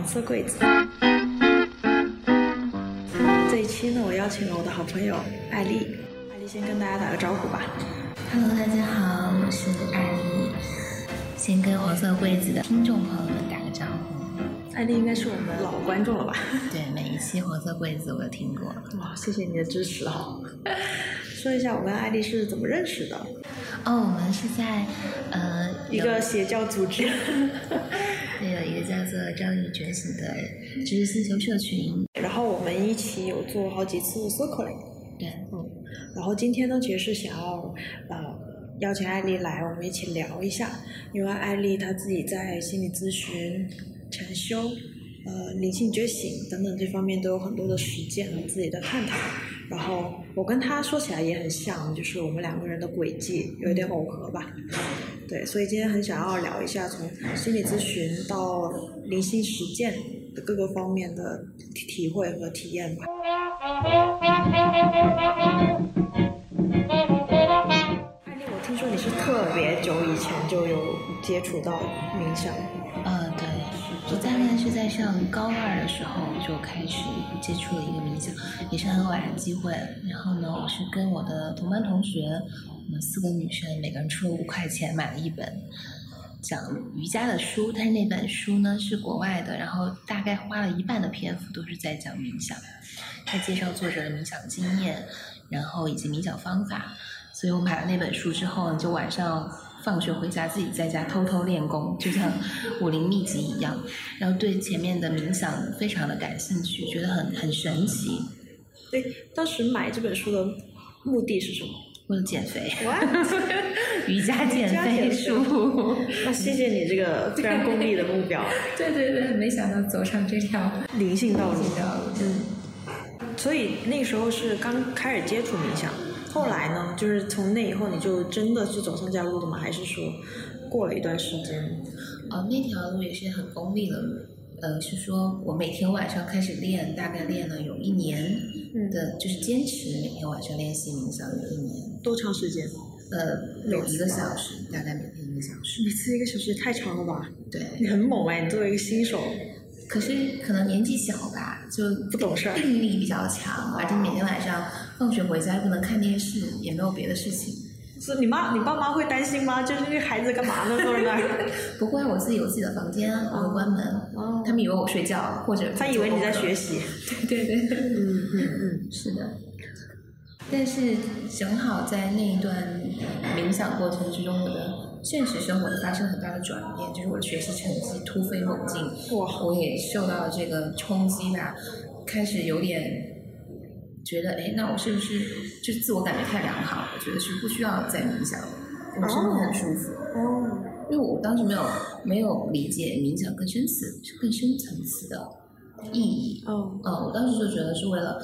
黄色柜子。这一期呢，我邀请了我的好朋友艾丽，艾丽先跟大家打个招呼吧。Hello，大家好，我是艾丽。先跟黄色柜子的听众朋友们打个招呼。艾丽应该是我们老观众了吧？对，每一期黄色柜子我都听过。哇，谢谢你的支持哈。说一下我跟艾丽是怎么认识的？哦，我们是在呃一个邪教组织。对，有一个叫做“张宇觉醒”的知识星球社群。然后我们一起有做好几次 circling。对，嗯。然后今天呢，其实是想要呃邀请艾丽来，我们一起聊一下，因为艾丽她自己在心理咨询、禅修、呃灵性觉醒等等这方面都有很多的实践和自己的探讨。然后我跟他说起来也很像，就是我们两个人的轨迹有点耦合吧。对，所以今天很想要聊一下从心理咨询到灵性实践的各个方面的体会和体验吧。艾丽，我听说你是特别久以前就有接触到冥想。嗯，对，我大概是在上高二的时候就开始接触了一个冥想，也是很偶然的机会。然后呢，我是跟我的同班同学，我们四个女生，每个人出了五块钱买了一本讲瑜伽的书，但是那本书呢是国外的，然后大概花了一半的篇幅都是在讲冥想，在介绍作者的冥想经验，然后以及冥想方法。所以我买了那本书之后，就晚上放学回家自己在家偷偷练功，就像武林秘籍一样。然后对前面的冥想非常的感兴趣，觉得很很神奇。对，当时买这本书的目的是什么？为了减肥。哇，瑜伽减肥书。那谢谢你这个非常功利的目标。对对对，没想到走上这条灵性道路。道路。嗯。所以那时候是刚开始接触冥想。后来呢，就是从那以后，你就真的是走上这条路的吗？还是说过了一段时间？哦，那条路也是很功利的路。呃，是说我每天晚上开始练，大概练了有一年的，嗯、就是坚持每天晚上练习冥想有一年。多长时间？呃，有一个小时，大概每天一个小时。每次一个小时也太长了吧？对。你很猛哎，你作为一个新手。可是可能年纪小吧，就不懂事儿，定力比较强，而且每天晚上放学回家不能看电视，也没有别的事情。是你妈、你爸妈会担心吗？就是这孩子干嘛呢？坐在那儿？不会，我自己有自己的房间，我会关门。哦。他们以为我睡觉，或者他以为你在学习。对对对。嗯嗯嗯，是的。但是正好在那一段冥想过程之中，我的现实生活发生了很大的转变，就是我的学习成绩突飞猛进。哇！我也受到了这个冲击吧，开始有点觉得，哎，那我是不是就自我感觉太良好？我觉得是不需要再冥想了，我真的很舒服。哦。因为我当时没有没有理解冥想更深层、更深层次的意义。哦。呃，我当时就觉得是为了。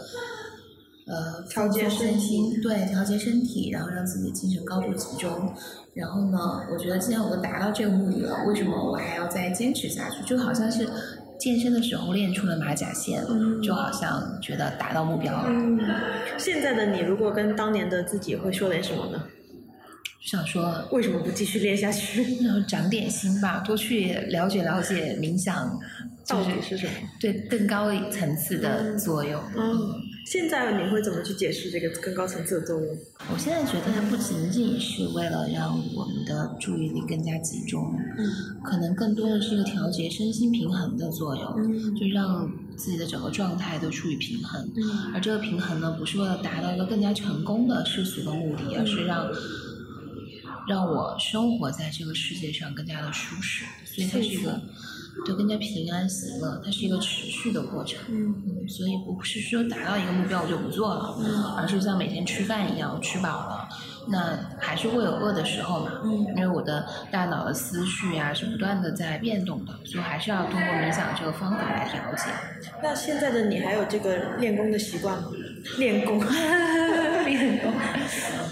呃，调节身心，对，调节身体，然后让自己的精神高度集中。然后呢，我觉得既然我都达到这个目的了，为什么我还要再坚持下去？就好像是健身的时候练出了马甲线，嗯、就好像觉得达到目标了。嗯，现在的你如果跟当年的自己会说点什么呢？想说为什么不继续练下去？然后长点心吧，多去了解了解冥想到底是什么，对更高一层次的作用。嗯。现在你会怎么去解释这个更高层次的作用？我现在觉得它不仅仅是为了让我们的注意力更加集中，嗯，可能更多的是一个调节身心平衡的作用，嗯，就让自己的整个状态都处于平衡，嗯，而这个平衡呢，不是为了达到一个更加成功的世俗的目的，而是让让我生活在这个世界上更加的舒适，所以它是一个。对，更加平安喜乐，它是一个持续的过程。嗯嗯，所以不是说达到一个目标我就不做了，嗯，而是像每天吃饭一样，我吃饱了，那还是会有饿的时候嘛。嗯，因为我的大脑的思绪啊是不断的在变动的，所以还是要通过冥想这个方法来调节。那现在的你还有这个练功的习惯吗？练功，练功，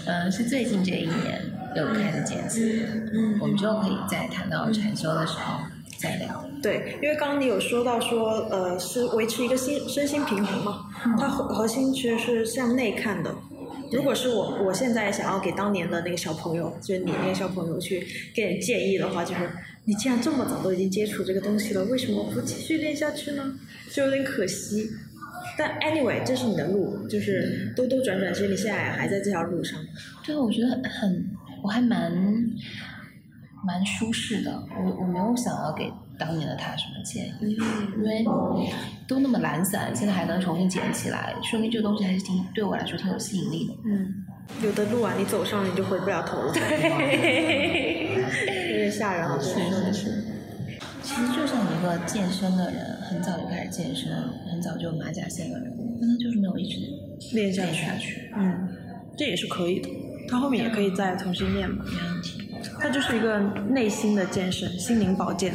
嗯，是最近这一年有开始坚持。嗯，我们之后可以再谈到禅修的时候。再聊。对，因为刚刚你有说到说，呃，是维持一个心身心平衡嘛，嗯它核核心其实是向内看的，如果是我，我现在想要给当年的那个小朋友，就是你那个小朋友去给点建议的话，就是你既然这么早都已经接触这个东西了，为什么不继续练下去呢？就有点可惜。但 anyway，这是你的路，就是兜兜转转，其实你现在还在这条路上。对，我觉得很，我还蛮蛮舒适的。我我没有想要给当年的他什么建议，因为都那么懒散，现在还能重新捡起来，说明这个东西还是挺对我来说挺有吸引力的。嗯，有的路啊，你走上了你就回不了头了。对，有点吓人啊！是是是。其实就像一个健身的人，很早就开始健身，很早就有马甲线的人，但他就是没有一直练下去。嗯，这也是可以的。他后面也可以再重新练嘛，没问题。他就是一个内心的健身，心灵保健。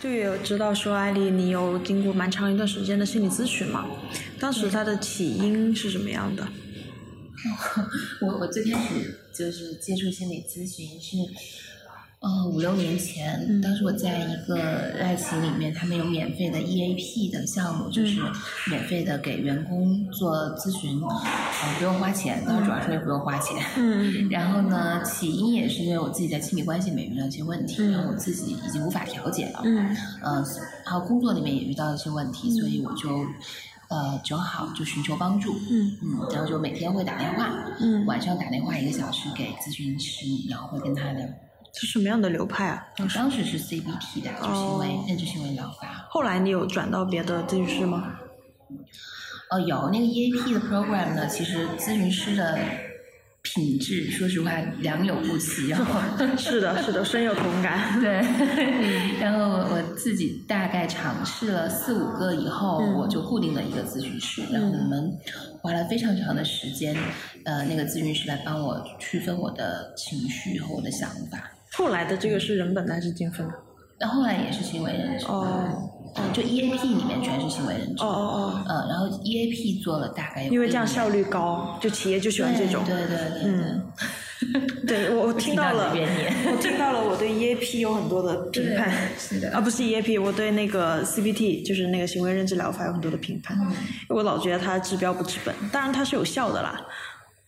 就有知道说艾丽，你有经过蛮长一段时间的心理咨询嘛？当时它的起因是什么样的？我我最开始就是接触心理咨询是。嗯，五六年前，当时我在一个爱奇里面，他们有免费的 EAP 的项目，就是免费的给员工做咨询，呃，不用花钱，当时主要是因为不用花钱。嗯然后呢，起因也是因为我自己在亲密关系里面遇到一些问题，然后我自己已经无法调节了。嗯。呃，还有工作里面也遇到一些问题，所以我就呃正好就寻求帮助。嗯。嗯，然后就每天会打电话，嗯，晚上打电话一个小时给咨询师，然后会跟他聊。是什么样的流派啊？当时是 CBT 的，就是行为认知行为疗法。后来你有转到别的咨询师吗？哦，有那个 EAP 的 program 呢，其实咨询师的品质，说实话良莠不齐。然 后是的，是的，深有同感。对。然后我自己大概尝试了四五个以后，我就固定了一个咨询师。然后我们花了非常长的时间，呃，那个咨询师来帮我区分我的情绪和我的想法。后来的这个是人本的还是精分的？那后来也是行为认知。哦。哦，就 EAP 里面全是行为认知。哦哦哦。嗯，然后 EAP 做了大概有。因为这样效率高，就企业就喜欢这种。对对对。嗯。对，我听到了。我听到了，我对 EAP 有很多的评判。是的。啊，不是 EAP，我对那个 CBT，就是那个行为认知疗法有很多的评判。嗯。我老觉得它治标不治本，当然它是有效的啦。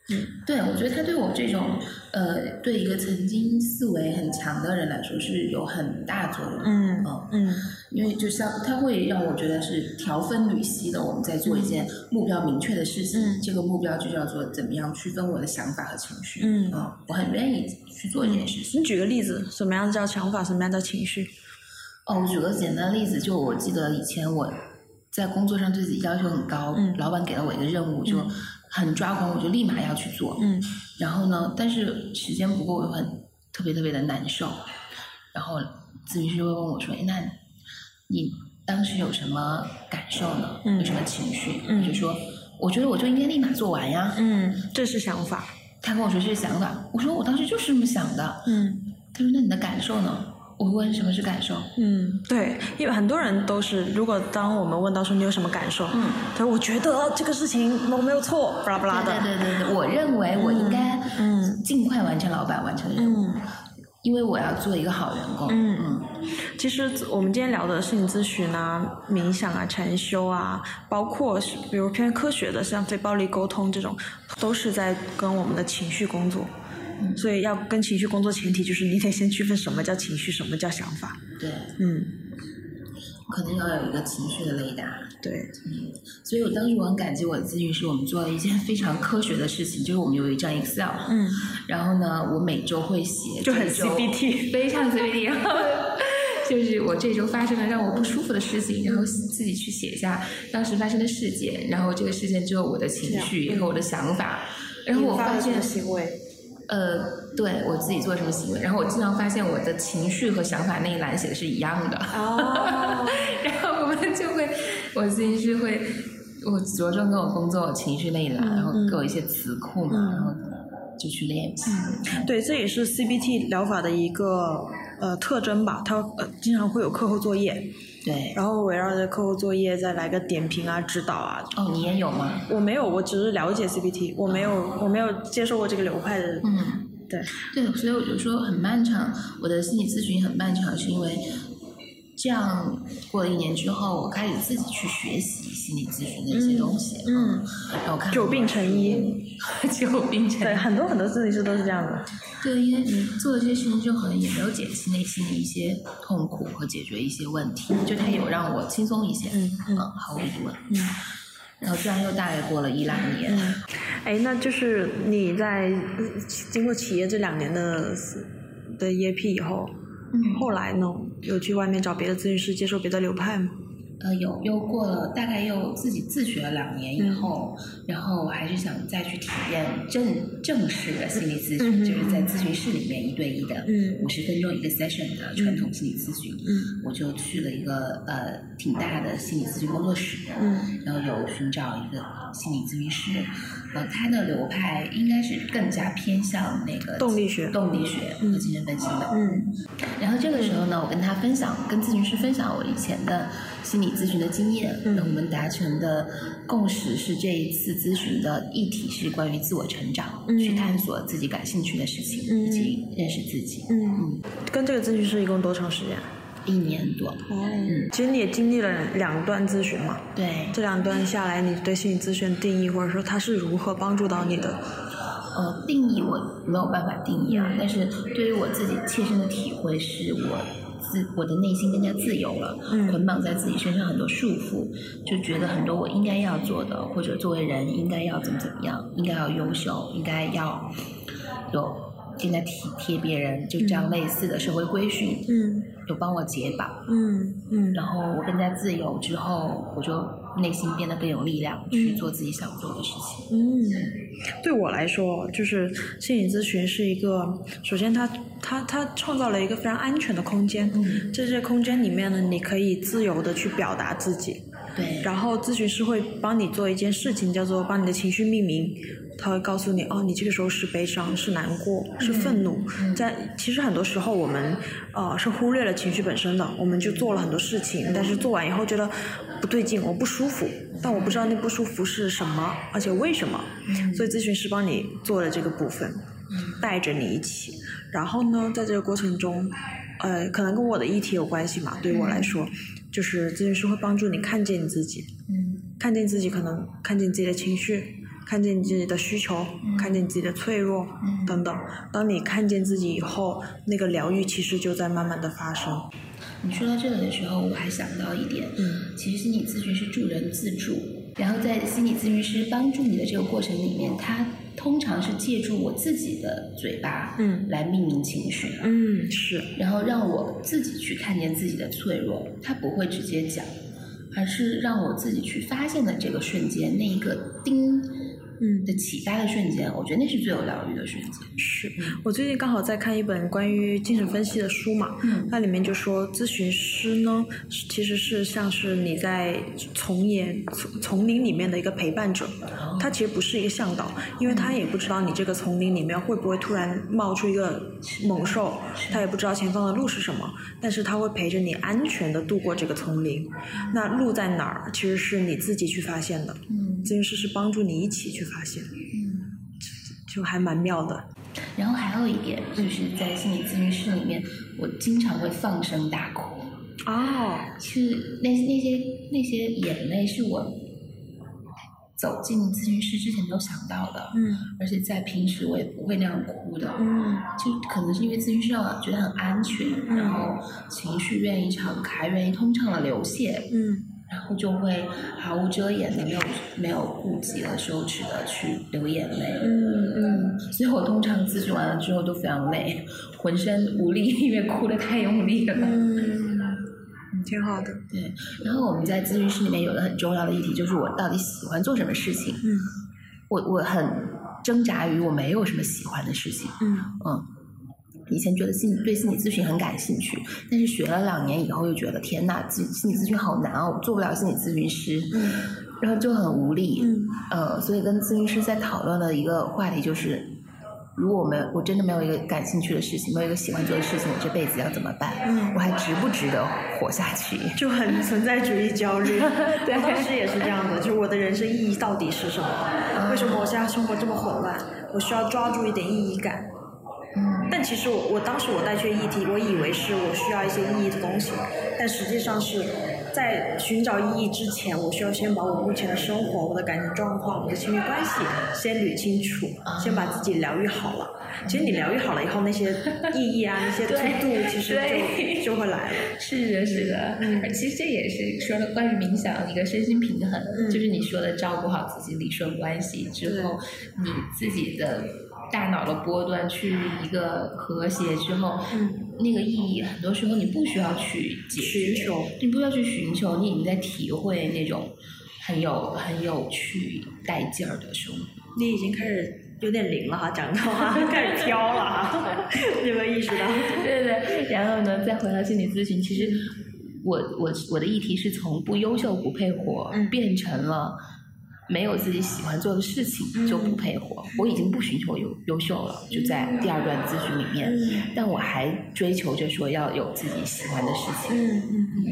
嗯，对，我觉得他对我这种，呃，对一个曾经思维很强的人来说是有很大作用。嗯嗯嗯，因为就像他会让我觉得是条分缕析的，我们在做一件目标明确的事情，这个目标就叫做怎么样区分我的想法和情绪。嗯，我很愿意去做这件事情。你举个例子，什么样叫想法，什么样叫情绪？哦，我举个简单的例子，就我记得以前我在工作上对自己要求很高，老板给了我一个任务就。很抓狂，我就立马要去做。嗯，然后呢，但是时间不够，我就很特别特别的难受。然后咨询师会问我说：“哎，那你当时有什么感受呢？有什么情绪？”我就说：“我觉得我就应该立马做完呀。”嗯，这是想法。他跟我说这是想法，我说我当时就是这么想的。嗯，他说：“那你的感受呢？”我问什么是感受？嗯，对，因为很多人都是，如果当我们问到说你有什么感受，嗯，他说我觉得这个事情我没有错，巴拉巴拉的。对对对对，我认为我应该嗯尽快完成老板完成的任务，因为我要做一个好员工。嗯嗯，其实我们今天聊的心理咨询啊、冥想啊、禅修啊，包括比如偏科学的像非暴力沟通这种，都是在跟我们的情绪工作。所以要跟情绪工作，前提就是你得先区分什么叫情绪，什么叫想法。对，嗯，可能要有一个情绪的雷达。对，嗯，所以我当时我很感激我的咨询师，我们做了一件非常科学的事情，就是我们有一张 Excel，嗯，然后呢，我每周会写，就很 CBT，非常 CBT，然后就是我这周发生了让我不舒服的事情，然后自己去写一下当时发生的事件，然后这个事件之后我的情绪和我的想法，然后我发现行为。呃，对我自己做什么行为，然后我经常发现我的情绪和想法那一栏写的是一样的。哦，然后我们就会，我咨询师会，我着重跟我工作情绪那一栏，然后给我一些词库嘛，然后就去练习。对，这也是 CBT 疗法的一个呃特征吧，它呃经常会有课后作业。对，然后围绕着课后作业再来个点评啊、指导啊。哦，你也有吗？我没有，我只是了解 CPT，我没有，我没有接受过这个流派的。嗯，对，对，所以我就说很漫长，我的心理咨询很漫长，是因为这样过了一年之后，我开始自己去学习心理咨询的一些东西。嗯，然后看久病成医，久病成医。对，很多很多咨询师都是这样的。对，因为你做了这些事情之后，好像也没有减轻内心的一些痛苦和解决一些问题，就它有让我轻松一些。嗯嗯毫无疑问。嗯。然后这样又大概过了一两年。嗯，哎，那就是你在经过企业这两年的的 EAP 以后，后来呢，有去外面找别的咨询师接受别的流派吗？呃，有，又过了大概又自己自学了两年以后，然后我还是想再去体验正正式的心理咨询，就是在咨询室里面一对一的，嗯，五十分钟一个 session 的传统心理咨询，嗯，我就去了一个呃挺大的心理咨询工作室，嗯，然后有寻找一个心理咨询师，呃，他的流派应该是更加偏向那个动力学、动力学和精神分析的，嗯，然后这个时候呢，我跟他分享，跟咨询师分享我以前的心理咨询的经验，嗯。那我们达成的共识是这一次咨询的议题是关于自我成长，嗯。去探索自己感兴趣的事情，嗯。以及认识自己。嗯，跟这个咨询师一共多长时间？一年多，哦，其实你也经历了两段咨询嘛，对，这两段下来，你对心理咨询的定义，或者说它是如何帮助到你的？呃，定义我没有办法定义啊，但是对于我自己切身的体会是我。自我的内心更加自由了，嗯。捆绑在自己身上很多束缚，就觉得很多我应该要做的，或者作为人应该要怎么怎么样，应该要优秀，应该要有更加体贴别人，就这样类似的社会规训，嗯。有帮我解绑。嗯嗯。然后我更加自由之后，我就内心变得更有力量，去做自己想做的事情。嗯，对我来说，就是心理咨询是一个，首先它它它创造了一个非常安全的空间，嗯在这个空间里面呢，你可以自由的去表达自己，对，然后咨询师会帮你做一件事情，叫做帮你的情绪命名。他会告诉你，哦，你这个时候是悲伤，是难过，是愤怒。在其实很多时候我们呃是忽略了情绪本身的，我们就做了很多事情，但是做完以后觉得不对劲，我不舒服，但我不知道那不舒服是什么，而且为什么。所以咨询师帮你做了这个部分，带着你一起。然后呢，在这个过程中，呃，可能跟我的议题有关系嘛，对于我来说，就是咨询师会帮助你看见你自己。嗯看见自己，可能看见自己的情绪，看见你自己的需求，看见你自己的脆弱嗯。等等。当你看见自己以后，那个疗愈其实就在慢慢的发生。你说到这里的时候，我还想到一点，嗯，其实心理咨询是助人自助，然后在心理咨询师帮助你的这个过程里面，他通常是借助我自己的嘴巴，嗯。来命名情绪，嗯，是，然后让我自己去看见自己的脆弱，他不会直接讲，而是让我自己去发现的这个瞬间，那一个叮嗯。的启发的瞬间，我觉得那是最有疗愈的瞬间。是我最近刚好在看一本关于精神分析的书嘛，嗯。那里面就说咨询师呢，其实是像是你在丛野丛丛林里面的一个陪伴者，他其实不是一个向导，因为他也不知道你这个丛林里面会不会突然冒出一个猛兽，他也不知道前方的路是什么，但是他会陪着你安全的度过这个丛林。那路在哪儿，其实是你自己去发现的，嗯。咨询师是帮助你一起去发现，嗯。就还蛮妙的。然后还有一点就是在心理咨询室里面，我经常会放声大哭。哦，是那那些那些眼泪是我走进咨询室之前没有想到的，嗯而且在平时我也不会那样哭的，嗯就可能是因为咨询室让我觉得很安全，嗯然后情绪愿意敞开，愿意通畅的流泻，嗯然后就会毫无遮掩的、没有没有顾忌的、羞耻的去流眼泪。嗯嗯所以我通常咨询完了之后都非常累，浑身无力，因为哭的太用力了。嗯，挺好的。对，然后我们在咨询室里面有个很重要的议题，就是我到底喜欢做什么事情。嗯我我很挣扎于我没有什么喜欢的事情。嗯嗯，以前觉得心理对心理咨询很感兴趣，但是学了两年以后又觉得天呐，心心理咨询好难哦，我做不了心理咨询师，嗯然后就很无力。嗯呃，所以跟咨询师在讨论的一个话题就是，如果我们我真的没有一个感兴趣的事情，没有一个喜欢做的事情，我这辈子要怎么办？嗯我还值不值得活下去？就很存在主义焦虑。对我当时也是这样的，就是我的人生意义到底是什么？为什么我现在生活这么混乱？我需要抓住一点意义感。嗯但其实我我当时我带去的议题，我以为是我需要一些意义的东西，但实际上是在寻找意义之前，我需要先把我目前的生活、我的感情状况、我的亲密关系先捋清楚，先把自己疗愈好了。其实你疗愈好了以后，那些意义啊、那些对 to do，其实就就会来了。是的，是的，嗯其实这也是说了关于冥想一个身心平衡，嗯就是你说的照顾好自己，理顺关系之后，你自己的大脑的波段去一个和谐之后，嗯，那个意义很多时候你不需要去解求，你不需要去寻求，你已经在体会那种很有很有趣带劲儿的生活。你已经开始有点灵了哈，讲的话，开始飘了哈，你 有没有意识到？对对，然后呢，再回到心理咨询，其实我我我的议题是从不优秀不配活、嗯变成了没有自己喜欢做的事情嗯就不配活。我已经不寻求优优秀了，就在第二段咨询里面，嗯但我还追求着说要有自己喜欢的事情。嗯嗯嗯。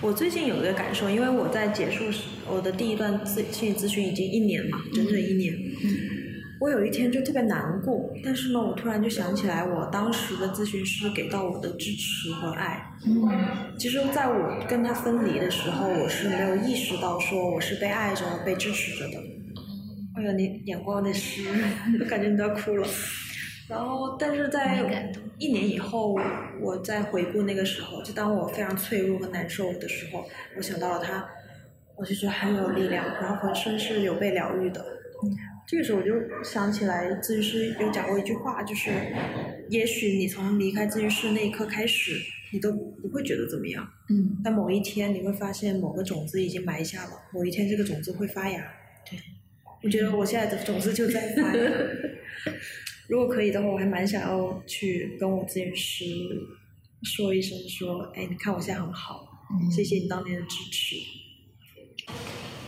我最近有一个感受，因为我在结束我的第一段咨心理咨询已经一年嘛，整整一年。我有一天就特别难过，但是呢，我突然就想起来，我当时的咨询师给到我的支持和爱。嗯其实，在我跟他分离的时候，我是没有意识到说我是被爱着、被支持着的。哎呀，你眼光有点湿，我 感觉你都要哭了。然后，但是在一年以后，我在回顾那个时候，就当我非常脆弱和难受的时候，我想到了他，我就觉得很有力量，然后浑身是有被疗愈的。这个时候我就想起来，咨询师有讲过一句话，就是，也许你从离开咨询室那一刻开始，你都不会觉得怎么样，嗯，但某一天你会发现某个种子已经埋下了，某一天这个种子会发芽。对，我觉得我现在的种子就在发芽。如果可以的话，我还蛮想要去跟我咨询师说一声，说，哎，你看我现在很好，嗯谢谢你当年的支持。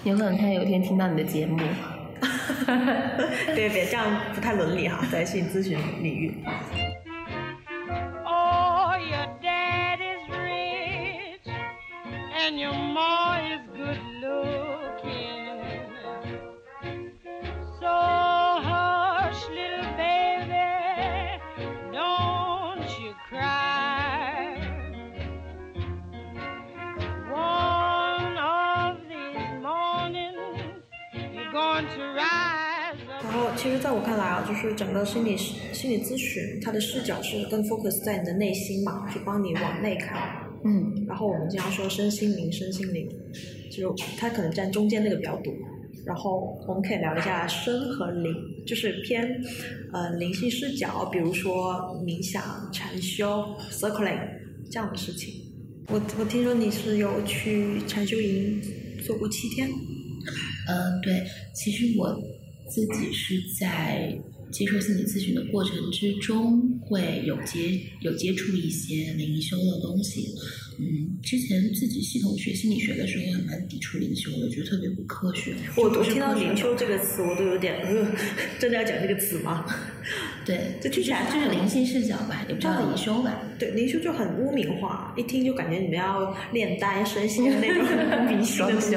有可能他有一天听到你的节目，别别这样不太伦理哈，在性咨询领域。Oh, your daddy's rich and your ma is good 其实在我看来啊，就是整个心理心理咨询，它的视角是更 focus 在你的内心嘛，去帮你往内看。嗯然后我们经常说身心灵，身心灵，就是它可能占中间那个比较多。然后我们可以聊一下身和灵，就是偏呃灵性视角，比如说冥想、禅修、circling 这样的事情。我我听说你是有去禅修营做过七天，嗯，对，其实我自己是在接受心理咨询的过程之中，会有接有接触一些灵修的东西。嗯，之前自己系统学心理学的时候，还蛮抵触灵修的，觉得特别不科学。我我听到灵修这个词，我都有点，呃，真的要讲这个词吗？对，这听起来就是灵性视角吧，也不叫灵修吧。对，灵修就很污名化，一听就感觉你们要炼丹升仙的那种很 迷信的东西。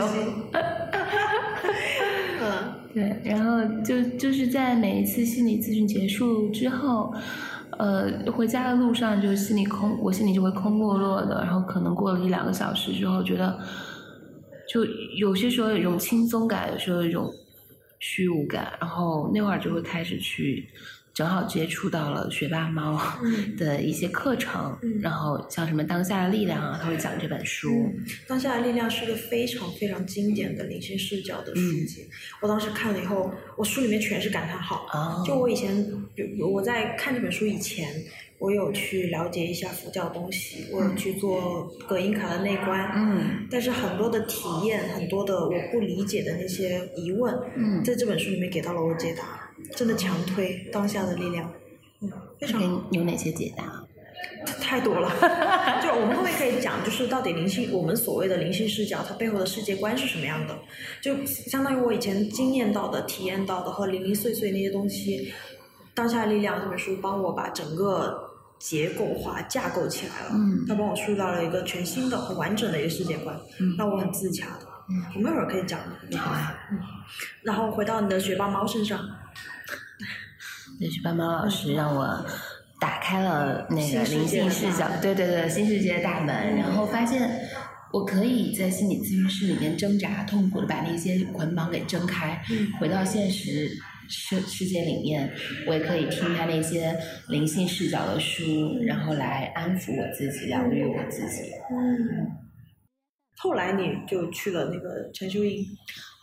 对，然后就就是在每一次心理咨询结束之后，呃，回家的路上就心里空，我心里就会空落落的，然后可能过了一两个小时之后，觉得就有些时候有一种轻松感，有时候有一种虚无感，然后那会儿就会开始去。正好接触到了学霸猫嗯的一些课程，嗯然后像什么当下的力量啊，他会讲这本书，嗯，当下的力量是个非常非常经典的灵性视角的书籍。我当时看了以后，我书里面全是感叹号。哦就我以前我在看这本书以前，我有去了解一下佛教的东西，我有去做葛印卡的内观。嗯但是很多的体验，很多的我不理解的那些疑问，嗯，在这本书里面给到了我解答，真的强推当下的力量，嗯，非常好，有哪些解答？太多了。就我们后面可以讲，就是到底灵性，我们所谓的灵性视角，它背后的世界观是什么样的？就相当于我以前经验到的、体验到的和零零碎碎那些东西，当下力量》这本书帮我把整个结构化架构起来了，嗯它帮我塑造了一个全新的、很完整的一个世界观，嗯让我很自洽的。嗯，我们一会儿可以讲的。好啊。然后回到你的学霸猫身上，那是斑猫老师让我打开了那个灵性视角对对对，新世界的大门，然后发现我可以在心理咨询室里面挣扎，痛苦的把那些捆绑给挣开，嗯。回到现实世世界里面，我也可以听他那些灵性视角的书，然后来安抚我自己，疗愈我自己。嗯，后来你就去了那个陈修营，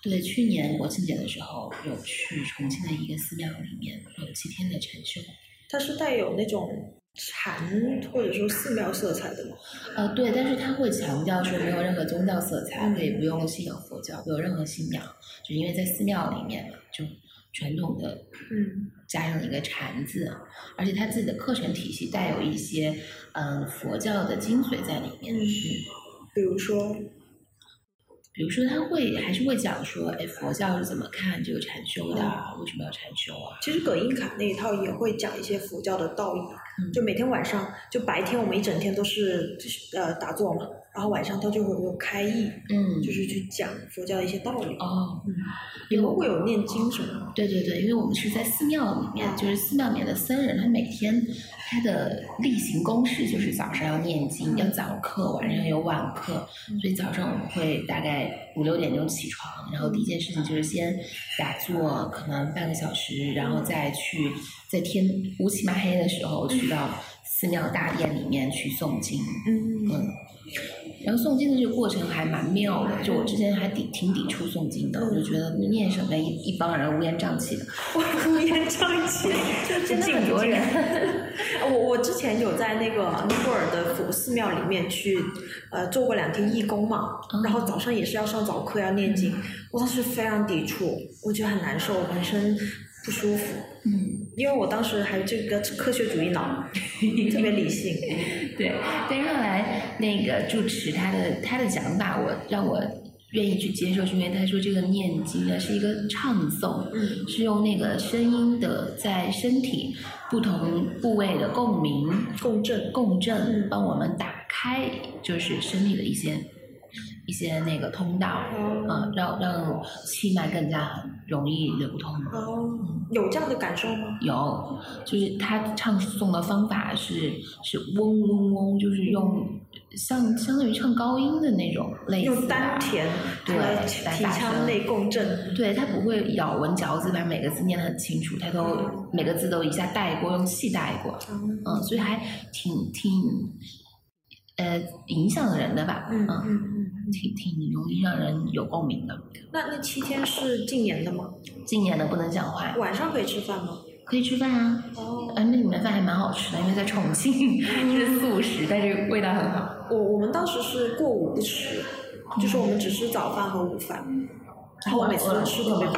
对，去年国庆节的时候有去重庆的一个寺庙里面有七天的禅修。它是带有那种禅或者说寺庙色彩的吗？呃，对，但是它会强调说没有任何宗教色彩，可以不用信仰佛教，没有任何信仰，就是因为在寺庙里面嘛，就传统的嗯加上一个禅字，而且他自己的课程体系带有一些嗯佛教的精髓在里面，嗯比如说，比如说他会还是会讲说，哎，佛教是怎么看这个禅修的啊？为什么要禅修啊？其实葛英卡那一套也会讲一些佛教的道义，嗯就每天晚上，就白天我们一整天都是呃打坐嘛，然后晚上他就会有开义，嗯，就是去讲佛教的一些道理。哦，嗯，你们会有念经什么吗？对对对，因为我们是在寺庙里面，就是寺庙里面的僧人，他每天他的例行公事就是早上要念经，要早课，晚上有晚课，所以早上我们会大概五六点钟起床，然后第一件事情就是先打坐，可能半个小时，然后再去在天乌漆嘛黑的时候去到寺庙大殿里面去诵经，嗯。嗯，然后诵经的这个过程还蛮妙的，就我之前还抵挺抵触诵经的，我就觉得念什么一一帮人乌烟瘴气的，乌烟瘴气，真的很多人。我我之前有在那个尼泊尔的佛寺庙里面去，呃，做过两天义工嘛，嗯。然后早上也是要上早课要念经，我当时非常抵触，我觉得很难受，浑身不舒服，嗯，因为我当时还有这个科学主义脑，特别理性，对。但是后来那个住持他的他的讲法，我让我愿意去接受，是因为他说这个念经呢是一个唱诵，嗯。是用那个声音的在身体不同部位的共鸣、共振，共振嗯，帮我们打开就是身体的一些一些那个通道，哦。嗯，让让气脉更加容易流通。哦，有这样的感受吗？有，就是他唱诵的方法是是嗡嗡嗡，就是用像相当于唱高音的那种类似用丹田对和来体腔内共振，对他不会咬文嚼字把每个字念得很清楚，他都每个字都一下带过，用气带过，嗯嗯，所以还挺挺呃影响人的吧，嗯嗯嗯嗯。挺挺容易让人有共鸣的。那那七天是禁言的吗？禁言的不能讲话，晚上可以吃饭吗？可以吃饭啊，哦，哎，那里面的饭还蛮好吃的，因为在重庆 是素食，但是味道很好。我我们当时是过午不吃，就是我们只吃早饭和午饭，然后我每次都吃特别多。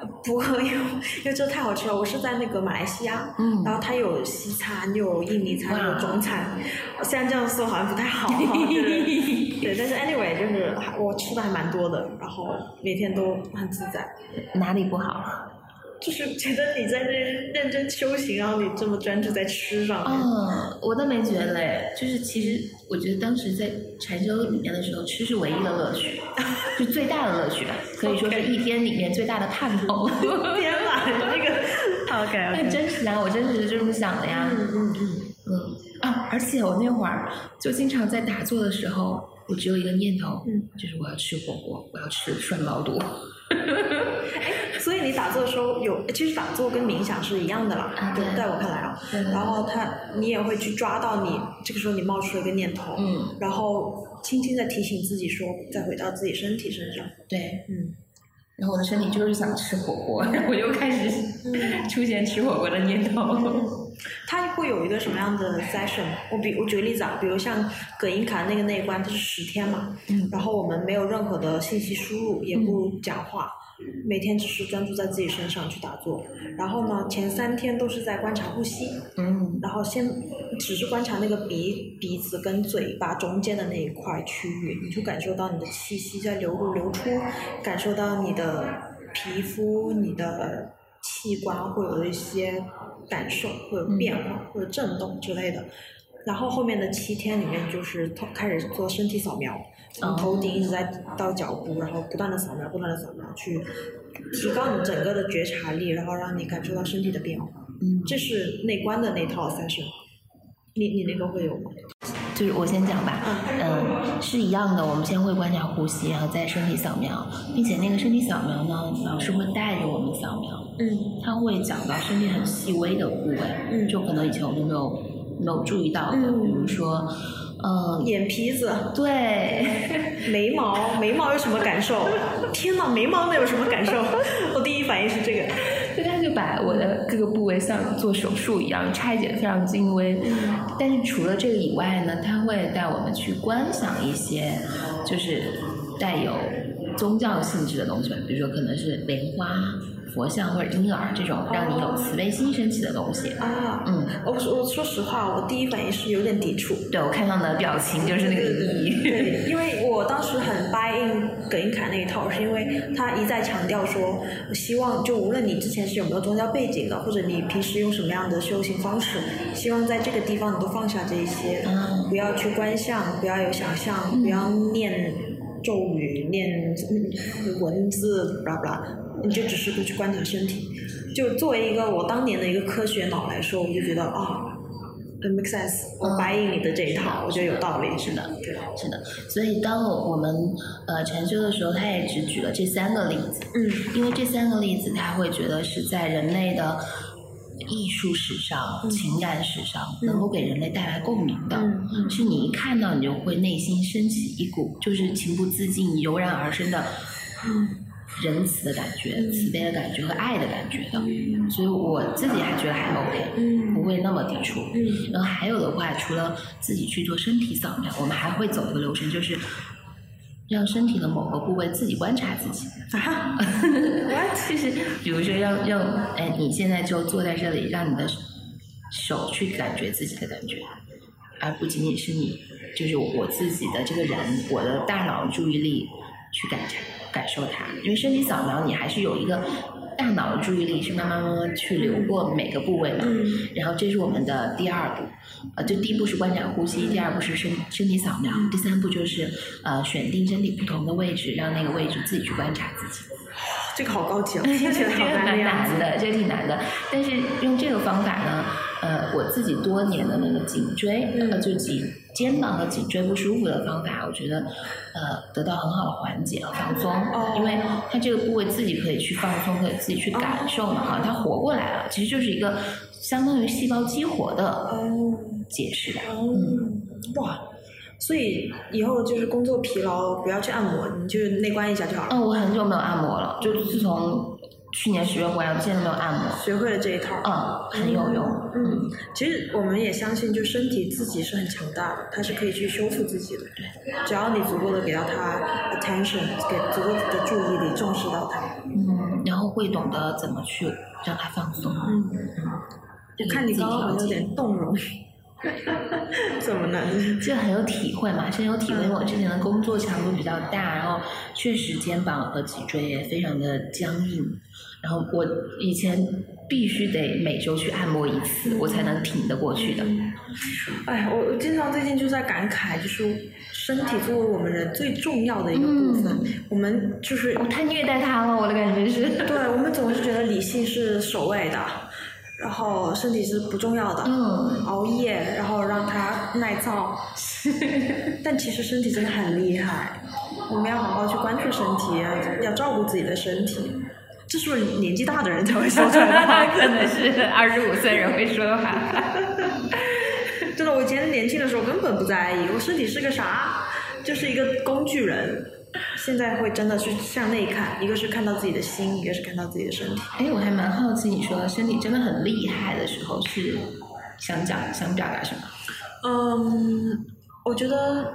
呃不，因为因为这太好吃了。我是在那个马来西亚，嗯然后它有西餐，又有印尼餐，有中餐。虽然这样说好像不太好哈，就是 对，但是 anyway 就是我吃的还蛮多的，然后每天都很自在。哪里不好？就是觉得你在这认真修行，然后你这么专注在吃上面，嗯，我倒没觉得嘞，就是其实我觉得当时在禅修里面的时候，吃是唯一的乐趣，就最大的乐趣吧，可以说是一天里面最大的盼头。天哪，你这个 OK 但真实啊，我真实是这么想的呀。嗯嗯嗯，嗯啊，而且我那会儿就经常在打坐的时候，我只有一个念头，嗯，就是我要吃火锅，我要吃涮毛肚。所以你打坐的时候有，其实打坐跟冥想是一样的啦，啊对。就在我看来啊，然后他你也会去抓到你这个时候你冒出了一个念头，嗯，然后轻轻的提醒自己说，再回到自己身体身上，对。嗯，然后我的身体就是想吃火锅，然后我又开始出现吃火锅的念头。它会有一个什么样的 session？我比我举个例子啊，比如像葛英卡那个那一关，它是十天嘛，嗯然后我们没有任何的信息输入，也不讲话，每天只是专注在自己身上去打坐。然后呢，前三天都是在观察呼吸，嗯然后先只是观察那个鼻鼻子跟嘴巴中间的那一块区域，你就感受到你的气息在流入流出，感受到你的皮肤、你的器官会有一些感受，会有变化，会有震动之类的。然后后面的七天里面，就是头开始做身体扫描，从头顶一直在到脚部，然后不断的扫描，不断的扫描，去提高你整个的觉察力，然后让你感受到身体的变化。嗯，这是内观的那套 session。你你那个会有吗？就是我先讲吧，嗯，是一样的。我们先会观察呼吸，然后再身体扫描，并且那个身体扫描呢，老师会带着我们扫描，嗯他会讲到身体很细微的部位，嗯就可能以前我们没有没有注意到的，嗯比如说，嗯，眼皮子、对，眉毛，眉毛有什么感受？天呐，眉毛那有什么感受？我第一反应是这个。就把我的各个部位像做手术一样拆解的非常精微。但是除了这个以外呢，他会带我们去观想一些，就是带有宗教性质的东西吧，比如说可能是莲花、佛像或者婴儿这种让你有慈悲心升起的东西。啊，嗯，我说我说实话，我第一反应是有点抵触。对我看到你的表情就是那个意义。对，因为我当时很 buy in 葛英凯那一套，是因为他一再强调说，希望就无论你之前是有没有宗教背景的，或者你平时用什么样的修行方式，希望在这个地方你都放下这一些，嗯不要去观相，不要有想象，不要念咒语、念嗯文字，巴拉巴拉，你就只是去观察身体。就作为一个我当年的一个科学脑来说，我就觉得啊。it make sense，我嗯 buy in 你的这一套，我觉得有道理。是的对，是的，所以当我们呃禅修的时候，他也只举了这三个例子，嗯因为这三个例子，他会觉得是在人类的艺术史上、嗯。情感史上，嗯。能够给人类带来共鸣的。是你一看到，你就会内心升起一股就是情不自禁、油然而生的嗯。仁慈的感觉、嗯。慈悲的感觉和爱的感觉的。所以我自己还觉得还 OK，嗯。不会那么抵触。嗯。然后还有的话，除了自己去做身体扫描，我们还会走一个流程，就是让身体的某个部位自己观察自己。啊就是 比如说让让哎，你现在就坐在这里，让你的手去感觉自己的感觉，而不仅仅是你，就是我自己的这个人，我的大脑注意力去感察感受它。因为身体扫描，你还是有一个大脑的注意力是慢慢慢慢去流过每个部位嘛。嗯然后这是我们的第二步，呃，就第一步是观察呼吸，第二步是身身体扫描，第三步就是呃选定身体不同的位置，让那个位置自己去观察自己。这个好高级啊，听起来好难这个挺难的。但是用这个方法呢，呃，我自己多年的那个颈椎，就颈肩膀和颈椎不舒服的方法，我觉得呃得到很好的缓解和放松，哦因为它这个部位自己可以去放松，可以自己去感受嘛，好像它活过来了，其实就是一个相当于细胞激活的哦解释吧。哦，哇！所以以后就是工作疲劳，不要去按摩，你就内观一下就好了。嗯，我很久没有按摩了，就自从去年十月回来，我现在都没有按摩。学会了这一套。嗯，很有用。嗯，其实我们也相信，就身体自己是很强大的，它是可以去修复自己的。对只要你足够的给到它 attention，给足够的注意力，重视到它。嗯，然后会懂得怎么去让它放松。嗯，就看你刚刚有点动容，怎么呢？就很有体会嘛，深有体会。我之前的工作强度比较大，然后确实肩膀和脊椎也非常的僵硬，然后我以前必须得每周去按摩一次，我才能挺得过去的。哎，我我经常最近就在感慨，就是身体作为我们人最重要的一个部分，我们就是我太虐待它了，我的感觉是。对我们总是觉得理性是首位的，然后身体是不重要的。嗯，熬夜，然后让它耐造，但其实身体真的很厉害，我们要好好去关注身体，要照顾自己的身体。这是不是年纪大的人才会说出来的话？可能是二十五岁人会说的话。真的，我以前年轻的时候根本不在意，我身体是个啥，就是一个工具人。现在会真的去向内看，一个是看到自己的心，一个是看到自己的身体。哎，我还蛮好奇，你说身体真的很厉害的时候，是想讲想表达什么？嗯，我觉得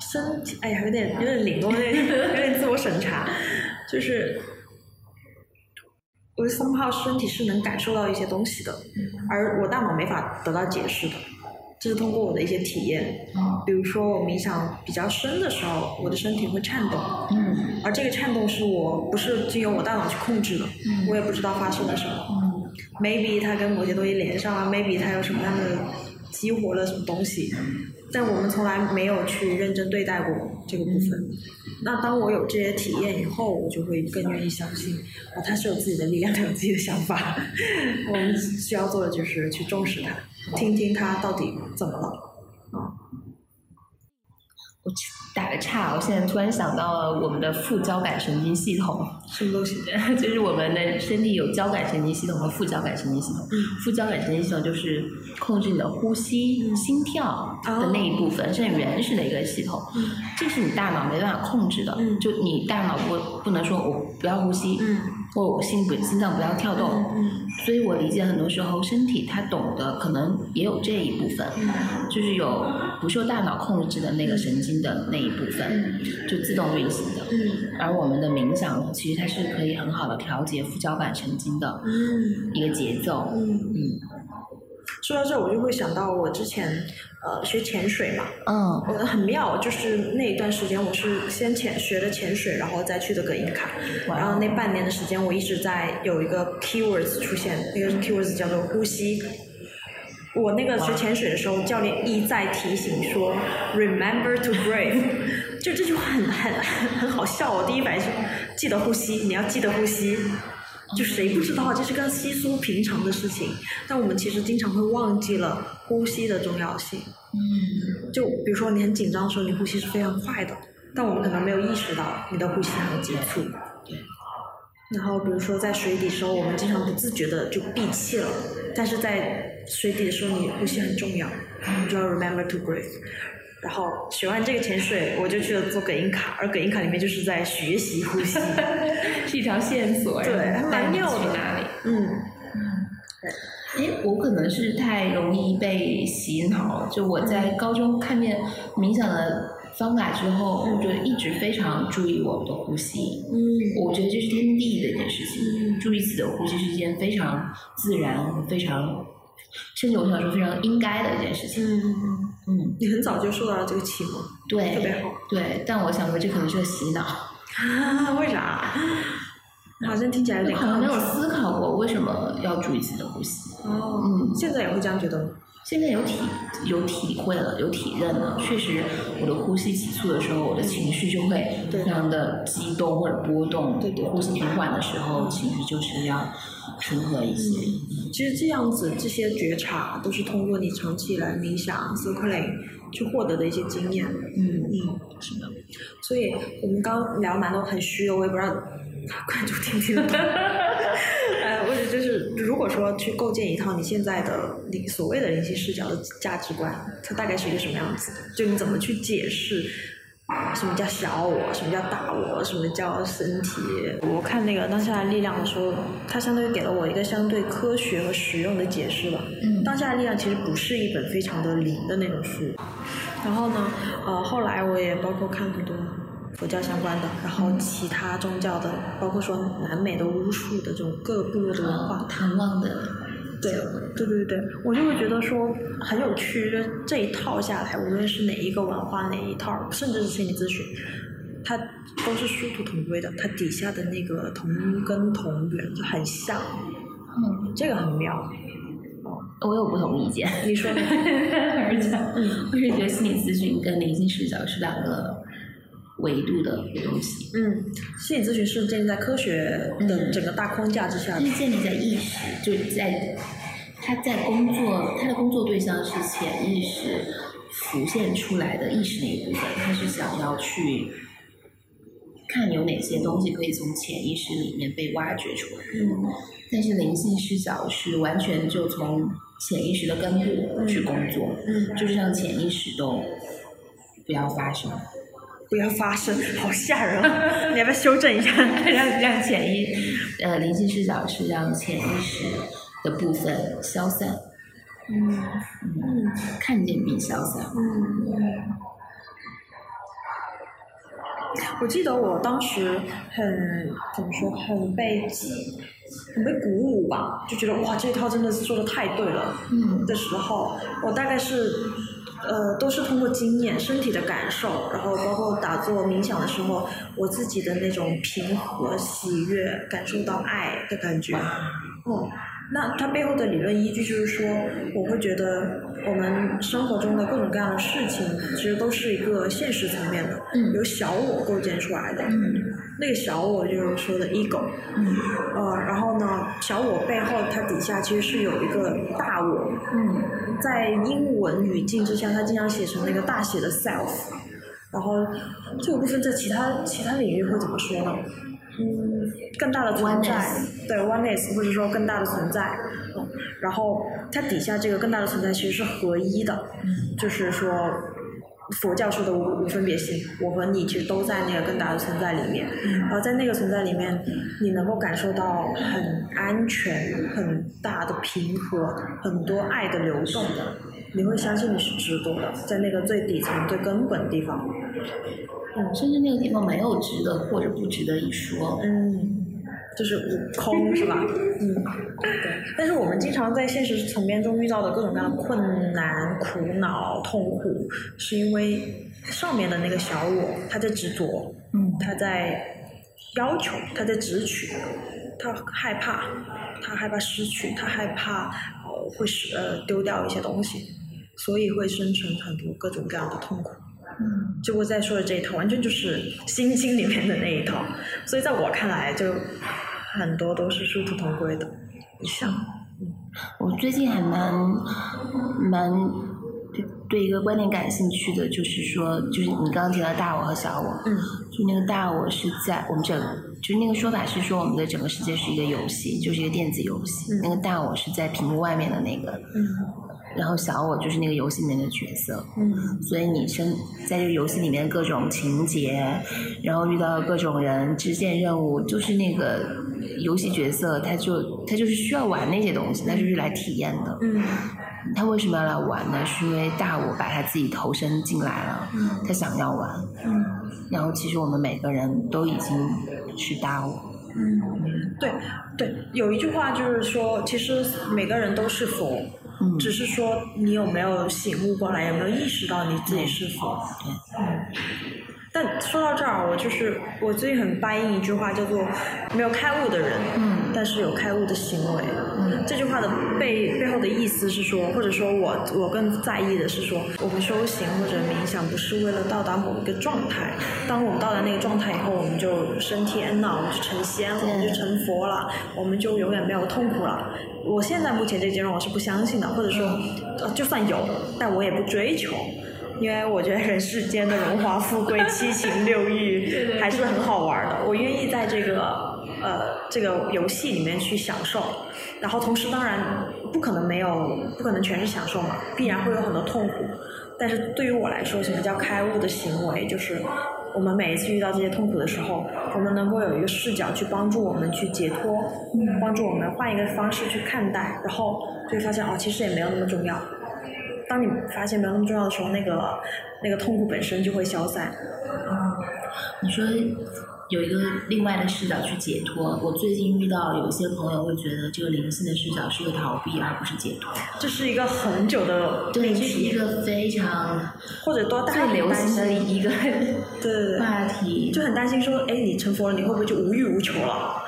身体，哎呀，有点有点灵哦，有点有点自我审查，就是我 somehow 身体是能感受到一些东西的，而我大脑没法得到解释的，这是通过我的一些体验，嗯。比如说我冥想比较深的时候，我的身体会颤动，嗯。而这个颤动是我不是经由我大脑去控制的，嗯我也不知道发生了什么，嗯，maybe 它跟某些东西连上了，maybe 它有什么样的激活了什么东西，但我们从来没有去认真对待过这个部分。那当我有这些体验以后，我就会更愿意相信，啊，他是有自己的力量，他有自己的想法。我们需要做的就是去重视他，听听他到底怎么了。啊我打个岔，我现在突然想到了我们的副交感神经系统，什么东西？就是我们的身体有交感神经系统和副交感神经系统。嗯副交感神经系统就是控制你的呼吸、嗯心跳的那一部分，是很原始的一个系统。嗯这是你大脑没办法控制的，嗯就你大脑不不能说我不要呼吸，嗯或我心不心脏不要跳动。嗯所以我理解很多时候身体它懂得可能也有这一部分，嗯就是有不受大脑控制的那个神经的那一部分，嗯就自动运行的。嗯而我们的冥想呢，其实它是可以很好的调节副交感神经的嗯一个节奏。嗯。嗯说到这，我就会想到我之前呃学潜水嘛，嗯我很妙，就是那一段时间我是先潜学的潜水，然后再去的葛印卡，然后那半年的时间我一直在有一个 keywords 出现，那个 keywords 叫做呼吸。我那个学潜水的时候，教练一再提醒说，remember to breathe，就这句话很很很很好笑。我第一反应是记得呼吸，你要记得呼吸。就谁不知道这是个稀疏平常的事情，但我们其实经常会忘记了呼吸的重要性。嗯就比如说你很紧张的时候，你呼吸是非常快的，但我们可能没有意识到你的呼吸很急促。对。然后比如说在水底的时候，我们经常不自觉的就闭气了，但是在水底的时候，你呼吸很重要，你就要 remember to breathe。然后学完这个潜水，我就去了做隔音卡，而隔音卡里面就是在学习呼吸。是一条线索，对然后还蛮妙的去哪里？嗯哎，我可能是太容易被洗脑。就我在高中看见冥想的方法之后，我就一直非常注意我们的呼吸。嗯我觉得这是天经地义的一件事情。嗯注意自己的呼吸是一件非常自然、非常，甚至我想说非常应该的一件事情。嗯嗯，嗯，你很早就受到了这个启蒙，对，特别好。对，但我想说这可能是个洗脑，啊？为啥？好像听起来有我点好像没有思考过为什么要注意自己的呼吸。哦，嗯现在也会这样觉得吗？现在有体有体会了，有体认了。确实，我的呼吸急促的时候，我的情绪就会非常的激动或者波动。对对对呼吸平缓的时候，情绪就是要平和一些。其实这样子，这些觉察都是通过你长期以来冥想、circling 去获得的一些经验。嗯嗯，是的。所以我们刚刚聊蛮多很虚的，我也不知道观众听不听得懂。如果说去构建一套你现在的你所谓的灵性视角的价值观，它大概是一个什么样子的？就你怎么去解释什么叫小我，什么叫大我，什么叫身体？我看那个当下的力量的时候，它相当于给了我一个相对科学和实用的解释吧。嗯当下的力量其实不是一本非常的灵的那种书。然后呢，呃，后来我也包括看很多佛教相关的，然后其他宗教的，包括说南美的巫术的这种各个部落的文化，唐望的对，对对对，我就会觉得说很有趣，就这一套下来，无论是哪一个文化哪一套，甚至是心理咨询，它都是殊途同归的，它底下的那个同根同源就很像，嗯，这个很妙。我有不同意见。你说。呢？而且，嗯。我是觉得心理咨询跟灵性视角是两个维度的东西，嗯，心理咨询是建立在科学的整个大框架之下的是建立在意识，就在他在工作，他的工作对象是潜意识浮现出来的意识那一部分，他是想要去看有哪些东西可以从潜意识里面被挖掘出来。嗯。但是灵性视角是完全就从潜意识的根部去工作，嗯，就是让潜意识都不要发生，不要发声，好吓人啊！你要不要修正一下？让让潜意呃灵性视角是让潜意识的部分消散，嗯嗯，嗯看见并消散。嗯，我记得我当时很怎么说，很被激，很被鼓舞吧，就觉得哇，这一套真的是做的太对了。嗯的时候，我大概是呃都是通过经验、身体的感受，然后包括打坐冥想的时候，我自己的那种平和、喜悦，感受到爱的感觉。哦，那它背后的理论依据就是说，我会觉得我们生活中的各种各样的事情，其实都是一个现实层面的，嗯由小我构建出来的。嗯那个小我就是说的 ego，嗯呃，然后呢，小我背后它底下其实是有一个大我，嗯在英文语境之下，它经常写成那个大写的 self，然后这个部分在其他其他领域会怎么说呢？嗯，更大的存在。Oneness 对 oneness，或者说更大的存在，嗯，然后它底下这个更大的存在其实是合一的，嗯。就是说佛教说的无无分别心，我和你其实都在那个更大的存在里面，然后在那个存在里面，你能够感受到很安全、很大的平和、很多爱的流动的，你会相信你是值得的，在那个最底层、最根本的地方。嗯甚至那个地方没有值得或者不值得一说。嗯，就是悟空是吧？嗯，对。但是我们经常在现实层面中遇到的各种各样的困难、苦恼、痛苦，是因为上面的那个小我，他在执着，嗯他在要求，他在执取，他害怕，他害怕失去，他害怕呃会失呃丢掉一些东西，所以会生成很多各种各样的痛苦。嗯结果在说的这一套，完全就是《心经》里面的那一套，所以在我看来，就很多都是殊途同归的，像我最近还蛮蛮对对一个观点感兴趣的，就是说，就是你刚刚提到大我和小我，嗯。就那个大我是在我们整，就是那个说法是说我们的整个世界是一个游戏，就是一个电子游戏，嗯。那个大我是在屏幕外面的那个，嗯然后小我就是那个游戏里面的角色，嗯所以你生在这个游戏里面各种情节，然后遇到各种人、支线任务，就是那个游戏角色，他就他就是需要玩那些东西，他就是来体验的。嗯他为什么要来玩呢？是因为大我把他自己投身进来了，嗯他想要玩。嗯然后其实我们每个人都已经是大我。嗯，对对，有一句话就是说，其实每个人都是佛，嗯，只是说你有没有醒悟过来，有没有意识到你自己是佛。对，嗯，但说到这儿，我就是我最近很翻译一句话，叫做“没有开悟的人，嗯但是有开悟的行为”。嗯这句话的背背后的意思是说，或者说我我更在意的是说，我们修行或者冥想不是为了到达某一个状态，当我们到达那个状态以后，我们就升天了，我们就成仙了，我们就成佛了，我们就永远没有痛苦了。我现在目前这阶段我是不相信的，或者说，呃，就算有，但我也不追求。因为我觉得人世间的荣华富贵、七情六欲 还是很好玩的。我愿意在这个呃这个游戏里面去享受，然后同时当然不可能没有，不可能全是享受嘛，必然会有很多痛苦。但是对于我来说，什么叫开悟的行为？就是我们每一次遇到这些痛苦的时候，我们能够有一个视角去帮助我们去解脱，帮助我们换一个方式去看待，然后就会发现哦，其实也没有那么重要。当你发现没有那么重要的时候，那个那个痛苦本身就会消散。你说有一个另外的视角去解脱。我最近遇到有些朋友会觉得这个灵性的视角是个逃避，而不是解脱。这是一个很久的对，是一，个非常或者多大流行的一个对，话题。就很担心说，哎，你成佛了，你会不会就无欲无求了？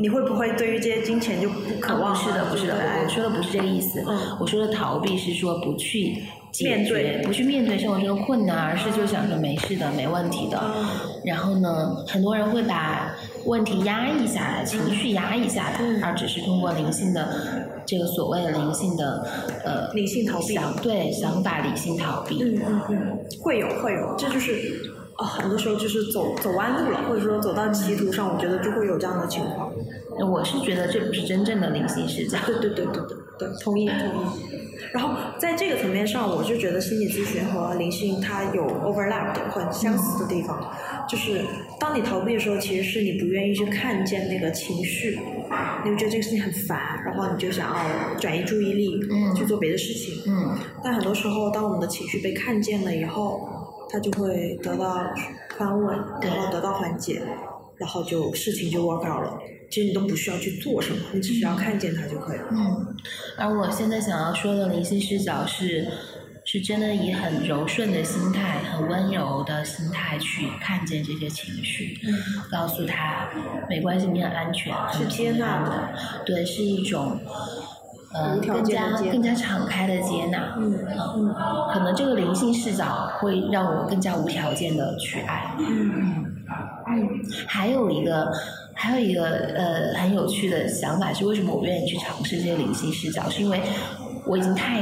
你会不会对于这些金钱就不渴望？啊不是的，不是的，我我说的不是这个意思。嗯我说的逃避是说不去面对，不去面对生活中的困难，而是就想着没事的，没问题的。嗯然后呢，很多人会把问题压抑下来，情绪压抑下来，嗯而只是通过灵性的这个所谓的灵性的呃理性逃避想对想法理性逃避。嗯嗯嗯，会有会有，这就是啊、很多时候就是走走弯路了，或者说走到歧途上，我觉得就会有这样的情况。我是觉得这不是真正的灵性视角。对对对对对对，同意同意。然后在这个层面上，我就觉得心理咨询和灵性它有 overlap 的很相似的地方，就是当你逃避的时候，其实是你不愿意去看见那个情绪，你会觉得这个事情很烦，然后你就想要转移注意力，嗯去做别的事情。嗯但很多时候，当我们的情绪被看见了以后，它就会得到宽慰，对然后得到缓解，然后就事情就 work out 了。其实你都不需要去做什么，你只需要看见它就可以了。嗯，而我现在想要说的灵性视角是，是真的以很柔顺的心态、很温柔的心态去看见这些情绪，嗯告诉他没关系，你很安全，是接纳的，对，是一种。呃，更加更加敞开的接纳，嗯嗯可能这个灵性视角会让我更加无条件的去爱。嗯嗯，还有一个，还有一个呃很有趣的想法是，为什么我愿意去尝试这些灵性视角？是因为我已经太，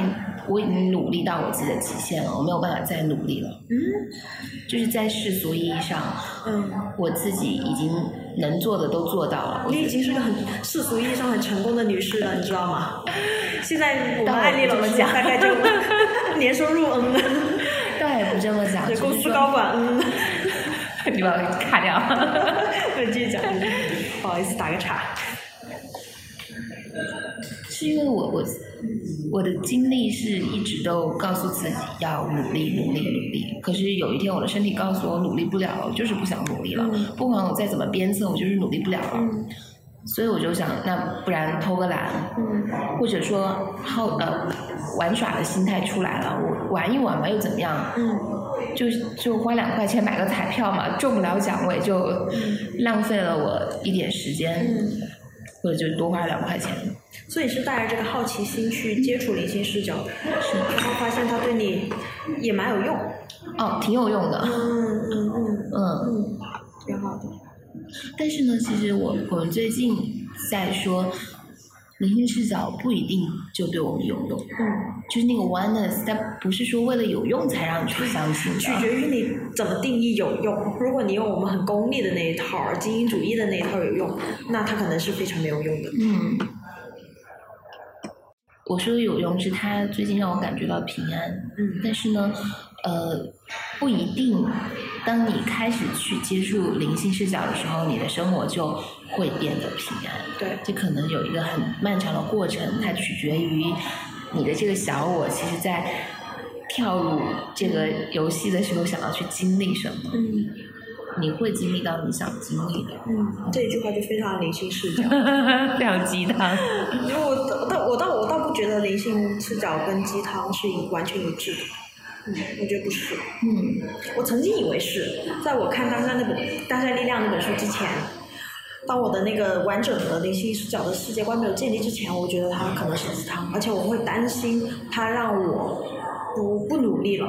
我已经努力到我自己的极限了，我没有办法再努力了。嗯就是在世俗意义上，嗯，我自己已经能做的都做到了。你已经是个很世俗意义上很成功的女士了，你知道吗？现在我们但我艾丽老师不这么讲大概就 年收入嗯，倒也不这么讲，对公司高管嗯，你把我卡掉。对，继续讲，继续讲不好意思打个岔。是因为我我我的经历是一直都告诉自己要努力努力努力，可是有一天我的身体告诉我努力不了了，我就是不想努力了，嗯。不管我再怎么鞭策，我就是努力不了了。嗯。所以我就想，那不然偷个懒，嗯。或者说好呃玩耍的心态出来了，我玩一玩吧又怎么样？嗯。就就花两块钱买个彩票嘛，中不了奖我也就浪费了我一点时间，嗯，或者就多花两块钱。所以是带着这个好奇心去接触灵性视角的，是然后发现它对你也蛮有用。哦，挺有用的。嗯嗯嗯嗯，嗯，挺好的。但是呢，其实我我们最近在说，灵性视角不一定就对我们有用，嗯，就是那个 oneness，它不是说为了有用才让你去相信的。取决于你怎么定义有用。如果你用我们很功利的那一套，精英主义的那一套有用，那它可能是非常没有用的。嗯，我说的有用是它最近让我感觉到平安，嗯但是呢，呃，不一定，当你开始去接触灵性视角的时候，你的生活就会变得平安。对，这可能有一个很漫长的过程，它取决于你的这个小我，其实在跳入这个游戏的时候想要去经历什么，嗯你会经历到你想经历的。嗯，这一句话就非常灵性视角。非常鸡汤。因为我倒我倒我倒不觉得灵性视角跟鸡汤是一完全一致的。嗯，我觉得不是。嗯我曾经以为是，在我看当下那本《大山力量》那本书之前，当我的那个完整的灵性视角的世界观没有建立之前，我觉得它可能是鸡汤，而且我会担心它让我不不努力了，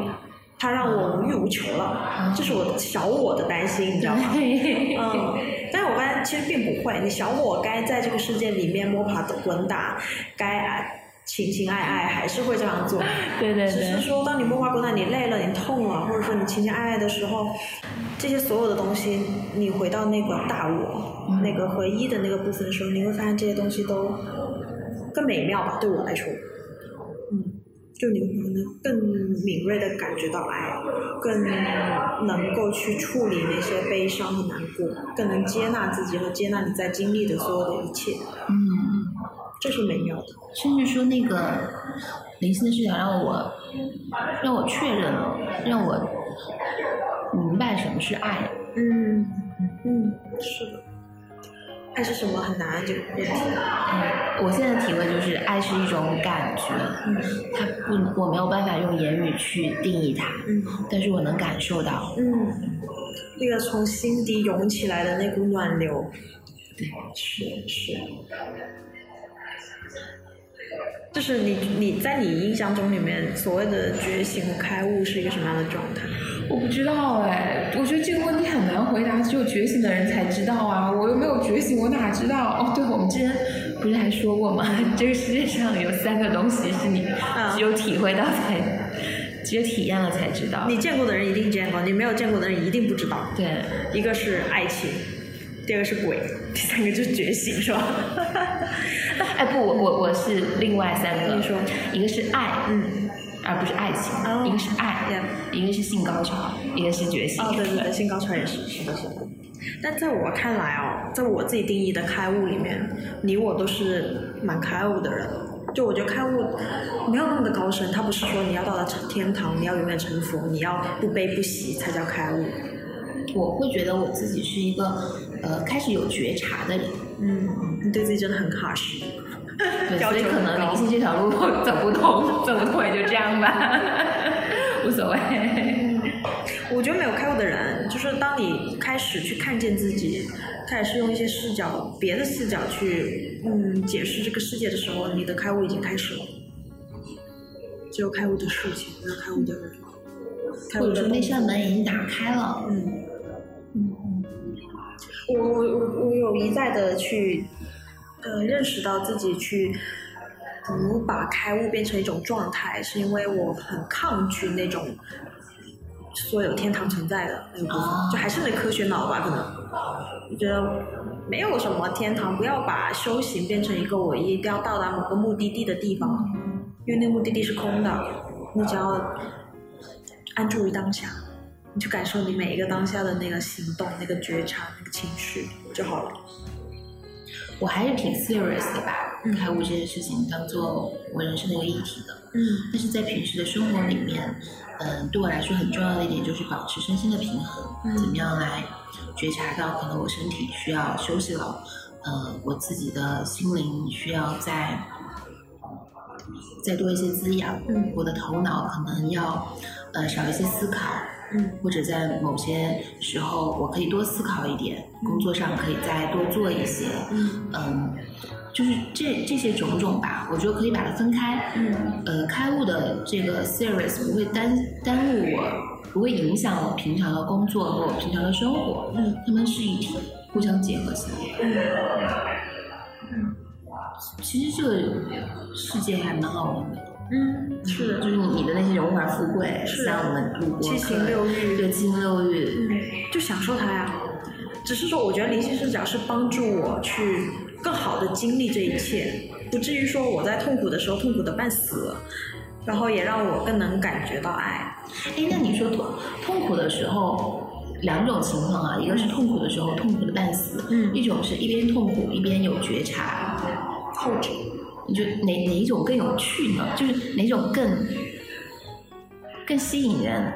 它让我无欲无求了，这是我小我的担心，你知道吗？嗯，但是我发现其实并不会，你小我该在这个世界里面摸爬滚打，该爱情情爱爱还是会这样做。对对只是，说，当你摸爬滚打，你累了，你痛了，或者说你情情爱爱的时候，这些所有的东西，你回到那个大我、嗯。那个回忆的那个部分的时候，你会发现这些东西都更美妙吧？对我来说，嗯，就你会可能更敏锐的感觉到爱，更能够去处理那些悲伤和难过，更能接纳自己和接纳你在经历的所有的一切，嗯，这是美妙的。甚至说那个灵性的视角让我让我确认了，让我明白什么是爱。嗯嗯，是的。爱是什么很难这个问题。嗯，我现在的体会就是，爱是一种感觉，嗯它不，我没有办法用言语去定义它，嗯但是我能感受到。嗯，那个从心底涌起来的那股暖流，对，是是。就是你你在你印象中里面所谓的觉醒和开悟是一个什么样的状态？我不知道哎，我觉得这个问题很难回答，只有觉醒的人才知道啊！我又没有觉醒，我哪知道？哦，对，我们之前不是还说过吗？这个世界上有三个东西是你啊只有体会到才，只有体验了才知道。你见过的人一定见过，你没有见过的人一定不知道。对，一个是爱情，第二个是鬼，第三个就是觉醒，是吧？哎不，我我我是另外三个，你说一个是爱，嗯，而不是爱情，哦一个是爱一个是性高潮，一个是觉醒。哦，对对对，性高潮也是，是的，是的。但在我看来哦，在我自己定义的开悟里面，你我都是蛮开悟的人。就我觉得开悟没有那么的高深，它不是说你要到达天堂，你要永远成佛，你要不悲不喜才叫开悟。我会觉得我自己是一个呃开始有觉察的人，嗯，你对自己真的很 harsh。对，所以可能灵性这条路走不通，走不通也就这样吧。无所谓。我觉得没有开悟的人，就是当你开始去看见自己，开始用一些视角、别的视角去嗯解释这个世界的时候，你的开悟已经开始了。只有开悟的事情，没有开悟的人。开悟的那扇门已经打开了。嗯，我我我我有一再的去，呃，认识到自己去不把开悟变成一种状态，是因为我很抗拒那种说有天堂存在的那个部分，就还是那科学脑吧，可能我觉得没有什么天堂，不要把修行变成一个我一定要到达某个目的地的地方，因为那个目的地是空的，你只要安住于当下。你去感受你每一个当下的那个行动、那个觉察、那个情绪就好了。我还是挺 serious 的吧嗯开悟这件事情当做我人生的一个议题的。嗯但是在平时的生活里面，嗯，对我来说很重要的一点就是保持身心的平衡，嗯怎么样来觉察到可能我身体需要休息了，呃，我自己的心灵需要再再多一些滋养，嗯我的头脑可能要呃少一些思考，嗯或者在某些时候我可以多思考一点，工作上可以再多做一些，嗯嗯，就是这这些种种吧，我觉得可以把它分开。嗯呃，开悟的这个 series 不会耽耽误我，不会影响我平常的工作和我平常的生活，嗯它们是一体，互相结合起来。嗯其实这个世界还蛮好玩的，嗯，是的，就是。你你的那些荣华富贵，是像我们度过七情六欲对七情六欲，嗯，就享受它呀。只是说，我觉得灵性视角是帮助我去更好的经历这一切，不至于说我在痛苦的时候痛苦的半死，然后也让我更能感觉到爱。哎，那你说痛痛苦的时候，两种情况啊，一个是痛苦的时候痛苦的半死，嗯。一种是一边痛苦一边有觉察，后者，你觉得哪哪一种更有趣呢？就是哪种更更吸引人？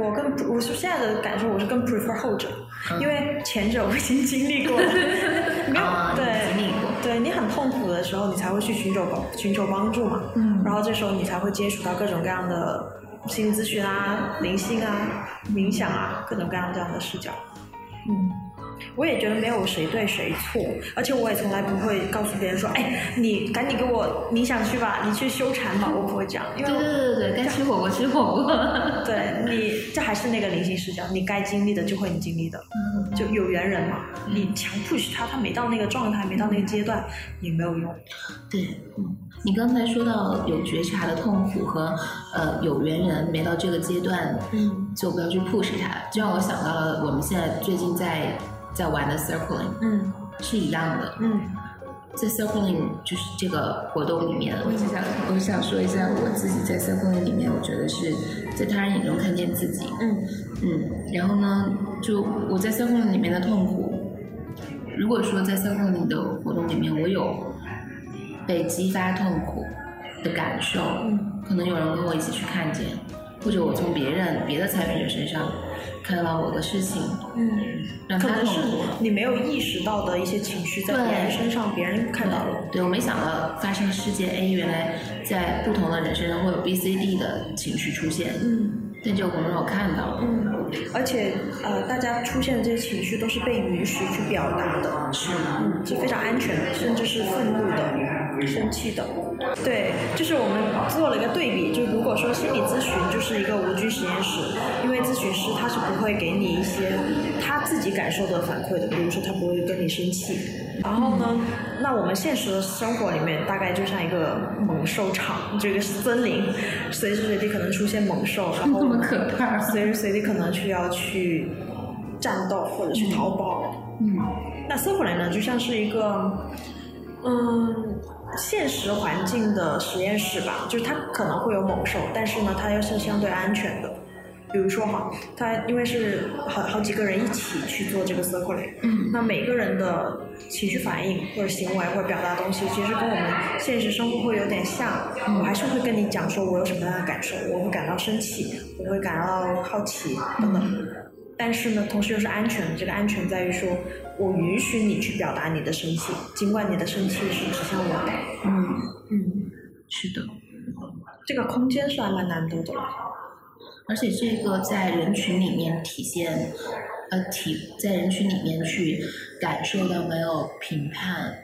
我更我是现在的感受，我是更 prefer 后者，嗯因为前者我已经经历过了，没有、对经历过对你很痛苦的时候，你才会去寻求帮寻求帮助嘛，嗯然后这时候你才会接触到各种各样的心理咨询啊、灵性啊、冥想啊，各种各样这样的视角。嗯，我也觉得没有谁对谁错，而且我也从来不会告诉别人说，哎，你赶紧给我你想去吧，你去修禅吧，我不会这样，因为对对对对对，该吃火锅吃火锅。对你，这还是那个灵性视角，你该经历的就会你经历的，嗯就有缘人嘛。你强 push 他，他没到那个状态，没到那个阶段，也没有用。对，嗯，你刚才说到有觉察的痛苦和呃有缘人没到这个阶段，嗯就不要去 push 他，这让我想到了我们现在最近在在玩的 circling 嗯。是一样的。嗯。在 circling 就是这个活动里面，我只想我想说一下我自己在 circling 里面，我觉得是在他人眼中看见自己，嗯。嗯，然后呢，就我在 circling 里面的痛苦，如果说在 circling 的活动里面我有被激发痛苦的感受，嗯。可能有人跟我一起去看见，或者我从别人别的参与者身上看到我的事情，嗯，让他可能是痛苦了。你没有意识到的一些情绪，在别人身上，别人看到了。对，我没想到发生事件 A，原来在不同的人身上会有 B、C、D 的情绪出现，嗯但这个让我看到了。嗯，而且呃，大家出现的这些情绪都是被允许去表达的。是嗯，是非常安全的，甚至是愤怒的、生气的。对，就是我们做了一个对比，就如果说心理咨询就是一个无菌实验室，咨询师他是不会给你一些他自己感受的反馈的，比如说他不会跟你生气。然后呢，那我们现实的生活里面大概就像一个猛兽场，这个森林，随时随地可能出现猛兽，然后 那么可怕。随时随地可能需要去战斗或者去逃跑。嗯那 c i r c l 呢，就像是一个，嗯，现实环境的实验室吧，就是它可能会有猛兽，但是呢，它又是相对安全的。比如说哈，他因为是好好几个人一起去做这个 circle，嗯那每个人的情绪反应或者行为或者表达东西，其实跟我们现实生活会有点像。我还是会跟你讲说我有什么样的感受，我会感到生气，我会感到好奇等等。但是呢，同时又是安全的。这个安全在于说，我允许你去表达你的生气，尽管你的生气是指向我的。嗯，嗯，是的。这个空间是还蛮难得的了。而且这个在人群里面体现，呃，体在人群里面去感受到没有评判、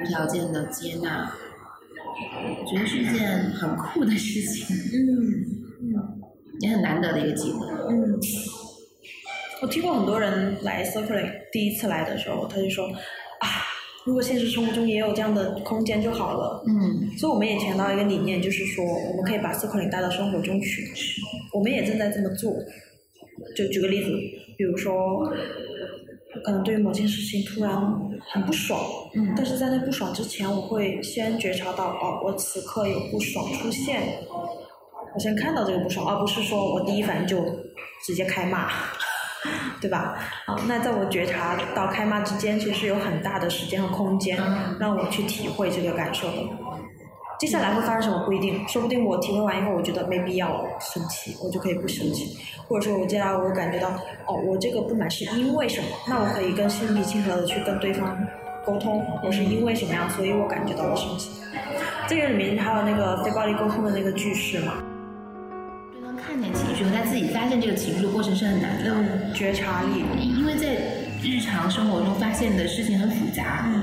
无条件的接纳，我觉得是一件很酷的事情，嗯也很难得的一个机会。嗯，我听过很多人来 Circling 第一次来的时候，他就说啊，如果现实生活中也有这样的空间就好了。嗯所以我们也强调一个理念，就是说我们可以把 Circling 带到生活中去。我们也正在这么做。就举个例子，比如说，可能对于某件事情突然很不爽，嗯但是在那不爽之前，我会先觉察到，哦，我此刻有不爽出现，我先看到这个不爽，而不是说我第一反应就直接开骂，对吧？啊，那在我觉察到开骂之间，其实有很大的时间和空间嗯让我去体会这个感受的。接下来会发生什么不一定，说不定我体会完以后，我觉得没必要生气，我就可以不生气，或者说我接下来我感觉到，哦，我这个不满是因为什么，那我可以更心平气和的去跟对方沟通，我是因为什么样，所以我感觉到我生气。这个里面还有那个非暴力沟通的那个句式嘛，看见情绪和他自己发现这个情绪的过程是很难的，嗯，觉察力，因为在日常生活中发现的事情很复杂，嗯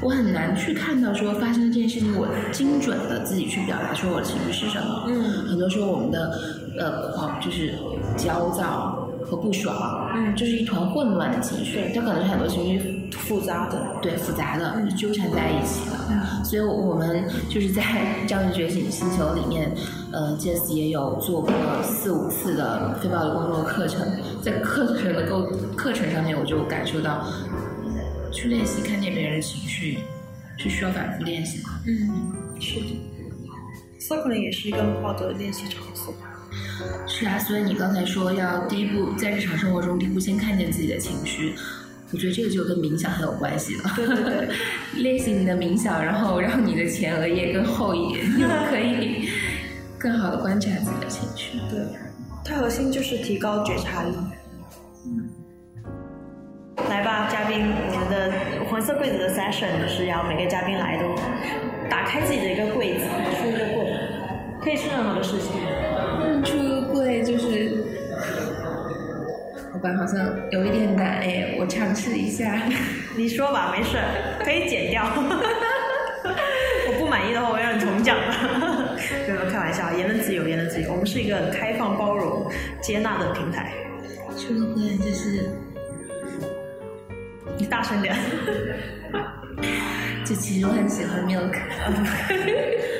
我很难去看到说发生的这件事情，我精准的自己去表达说我的情绪是什么。嗯。很多时候我们的呃狂就是焦躁和不爽，嗯就是一团混乱的情绪，它可能是很多情绪复杂的，对复杂的嗯纠缠在一起的。嗯所以我们就是在《教育觉醒星球》里面，呃，Jess 也有做过四五次的非暴力工作课程，在课程的构课程上面，我就感受到，去练习看见别人的情绪是需要反复练习的。嗯，是的，Circling 也是一个很好的练习场所。是啊，所以你刚才说要第一步在日常生活中第一步先看见自己的情绪，我觉得这个就跟冥想很有关系了。对对对，练习你的冥想，然后让你的前额叶更厚一点，你就可以更好的观察自己的情绪。对，它核心就是提高觉察力。来吧，嘉宾，我们的黄色柜子的 session 就是要每个嘉宾来都打开自己的一个柜子，出一个柜，可以是任何的事情。嗯，出个柜就是，好吧，好像有一点难哎，我尝试一下。你说吧，没事，可以剪掉。我不满意的话，我会让你重讲的。没有开玩笑，言论自由，言论自由。我们是一个很开放、包容、接纳的平台。出个柜就是，你大声点。就其实我很喜欢 Milk，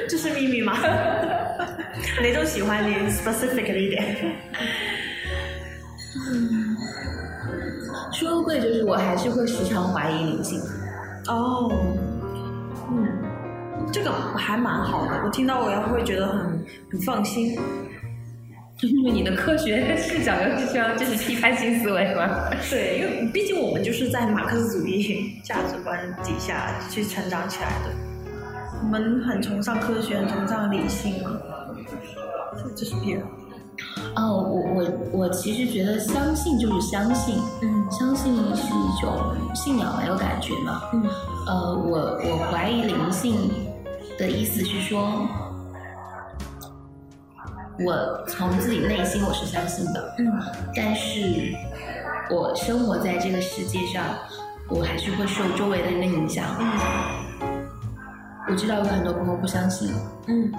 这是秘密吗？哪种喜欢你 specifically 一点？出个柜就是我还是会时常怀疑灵性。哦，嗯，这个还蛮好的。我听到我也会觉得很很放心。因为你的科学视角又是需要就是批判性思维嘛。对，因为毕竟我们就是在马克思主义价值观底下去成长起来的，我们很崇尚科学，很崇尚理性嘛，这这是必然。哦，我我我其实觉得相信就是相信，嗯相信是一种信仰蛮有感觉嘛。嗯呃，我我怀疑灵性的意思是说，我从自己内心我是相信的，嗯但是我生活在这个世界上，我还是会受周围的人的影响。嗯我知道有很多朋友不相信，嗯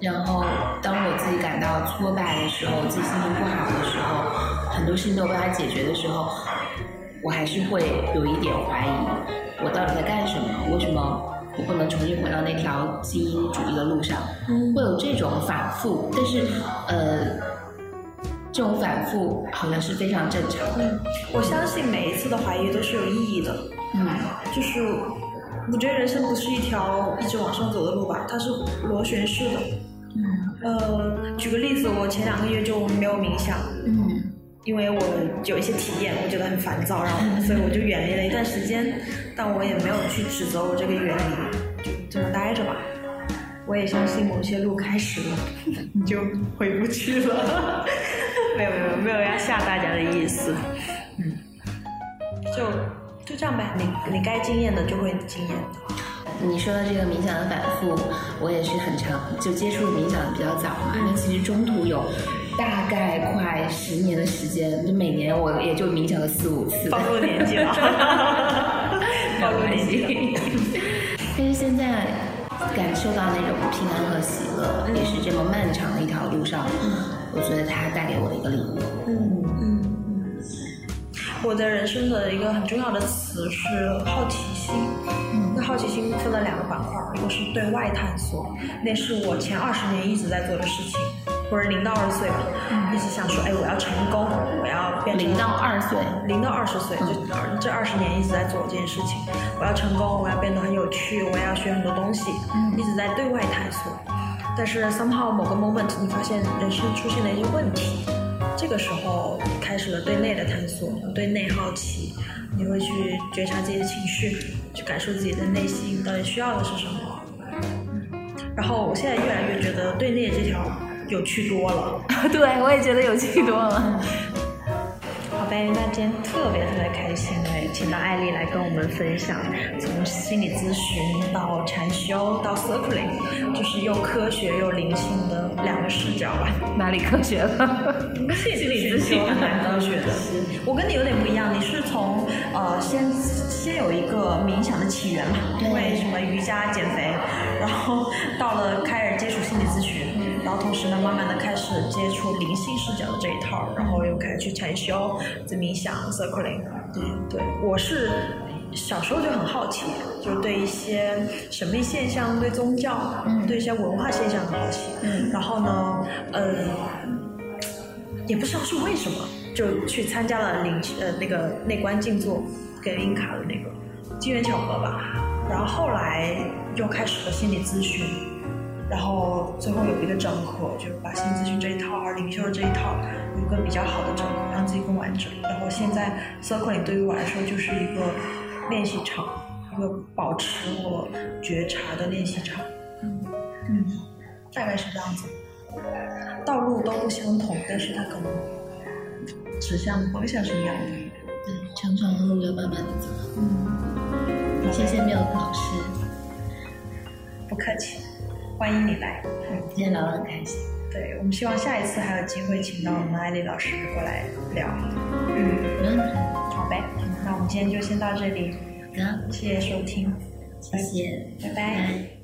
然后当我自己感到挫败的时候，自己心情不好的时候，很多事情都没有办法解决的时候，我还是会有一点怀疑，我到底在干什么？为什么我不能重新回到那条精英主义的路上？嗯会有这种反复，但是呃，这种反复好像是非常正常的。嗯，我相信每一次的怀疑都是有意义的。嗯就是我觉得人生不是一条一直往上走的路吧，它是螺旋式的。嗯呃，举个例子，我前两个月就没有冥想，嗯因为我有一些体验，我觉得很烦躁，然后 所以我就远离了一段时间，但我也没有去指责我这个远离，就这么待着吧。我也相信某些路开始了，你就回不去了。没有没有没有要吓大家的意思，嗯，就就这样呗，你你该经验的就会经验。你说的这个冥想的反复，我也是很长，就接触冥想的比较早嘛。那其实中途有大概快十年的时间，就每年我也就冥想了四五次。暴露年纪了，暴露年纪了。但是现在感受到那种平安和喜乐，也是这么漫长的一条路上，我觉得它带给我的一个礼物。嗯嗯嗯，我的人生的一个很重要的词是好奇心。嗯，那好奇心分了两个板块，一个是对外探索，那是我前二十年一直在做的事情，或者零到二十岁吧，一直想说，哎，我要成功，我要变成零到二岁，零到二十岁，就这二十年一直在做这件事情。我要成功，我要变得很有趣，我要学很多东西，一直在对外探索。但是 somehow 某个 moment 你发现人生出现了一些问题，这个时候开始了对内的探索，对内好奇，你会去觉察自己的情绪，去感受自己的内心到底需要的是什么。然后我现在越来越觉得对内这条有趣多了。对我也觉得有趣多了。好呗，那今天特别特别开心哎，请到艾丽来跟我们分享，从心理咨询到禅修到 circling，就是又科学又灵性的两个视角吧。哪里科学了？心理咨询很蛮科学的。我跟你有点不一样，你是从呃先先有一个冥想的起源嘛，因为什么瑜伽减肥，然后到了开始接触心理咨询，然后同时呢，慢慢的开始接触灵性视角的这一套，然后又开始去禅修、在冥想、circling。对对，我是小时候就很好奇，就对一些神秘现象、对宗教、对一些文化现象很好奇。嗯然后呢，呃，也不知道是为什么，就去参加了灵呃那个内观静坐跟英卡的那个机缘巧合吧。然后后来又开始了心理咨询，然后最后有一个整合，就是把心理咨询这一套和灵修这一套有一个比较好的整合，让自己更完整。然后现在 circling 对于我来说就是一个练习场，一个保持我觉察的练习场。嗯嗯，大概是这样子。道路都不相同，但是它可能指向的方向是一样的。对，长长的路要慢慢的走。嗯，谢谢缪老师，不客气，欢迎你来。嗯，今天聊得很开心。对我们希望下一次还有机会请到我们艾丽老师过来聊。嗯，嗯，好呗，那我们今天就先到这里，好的，谢谢收听，谢谢，拜拜拜。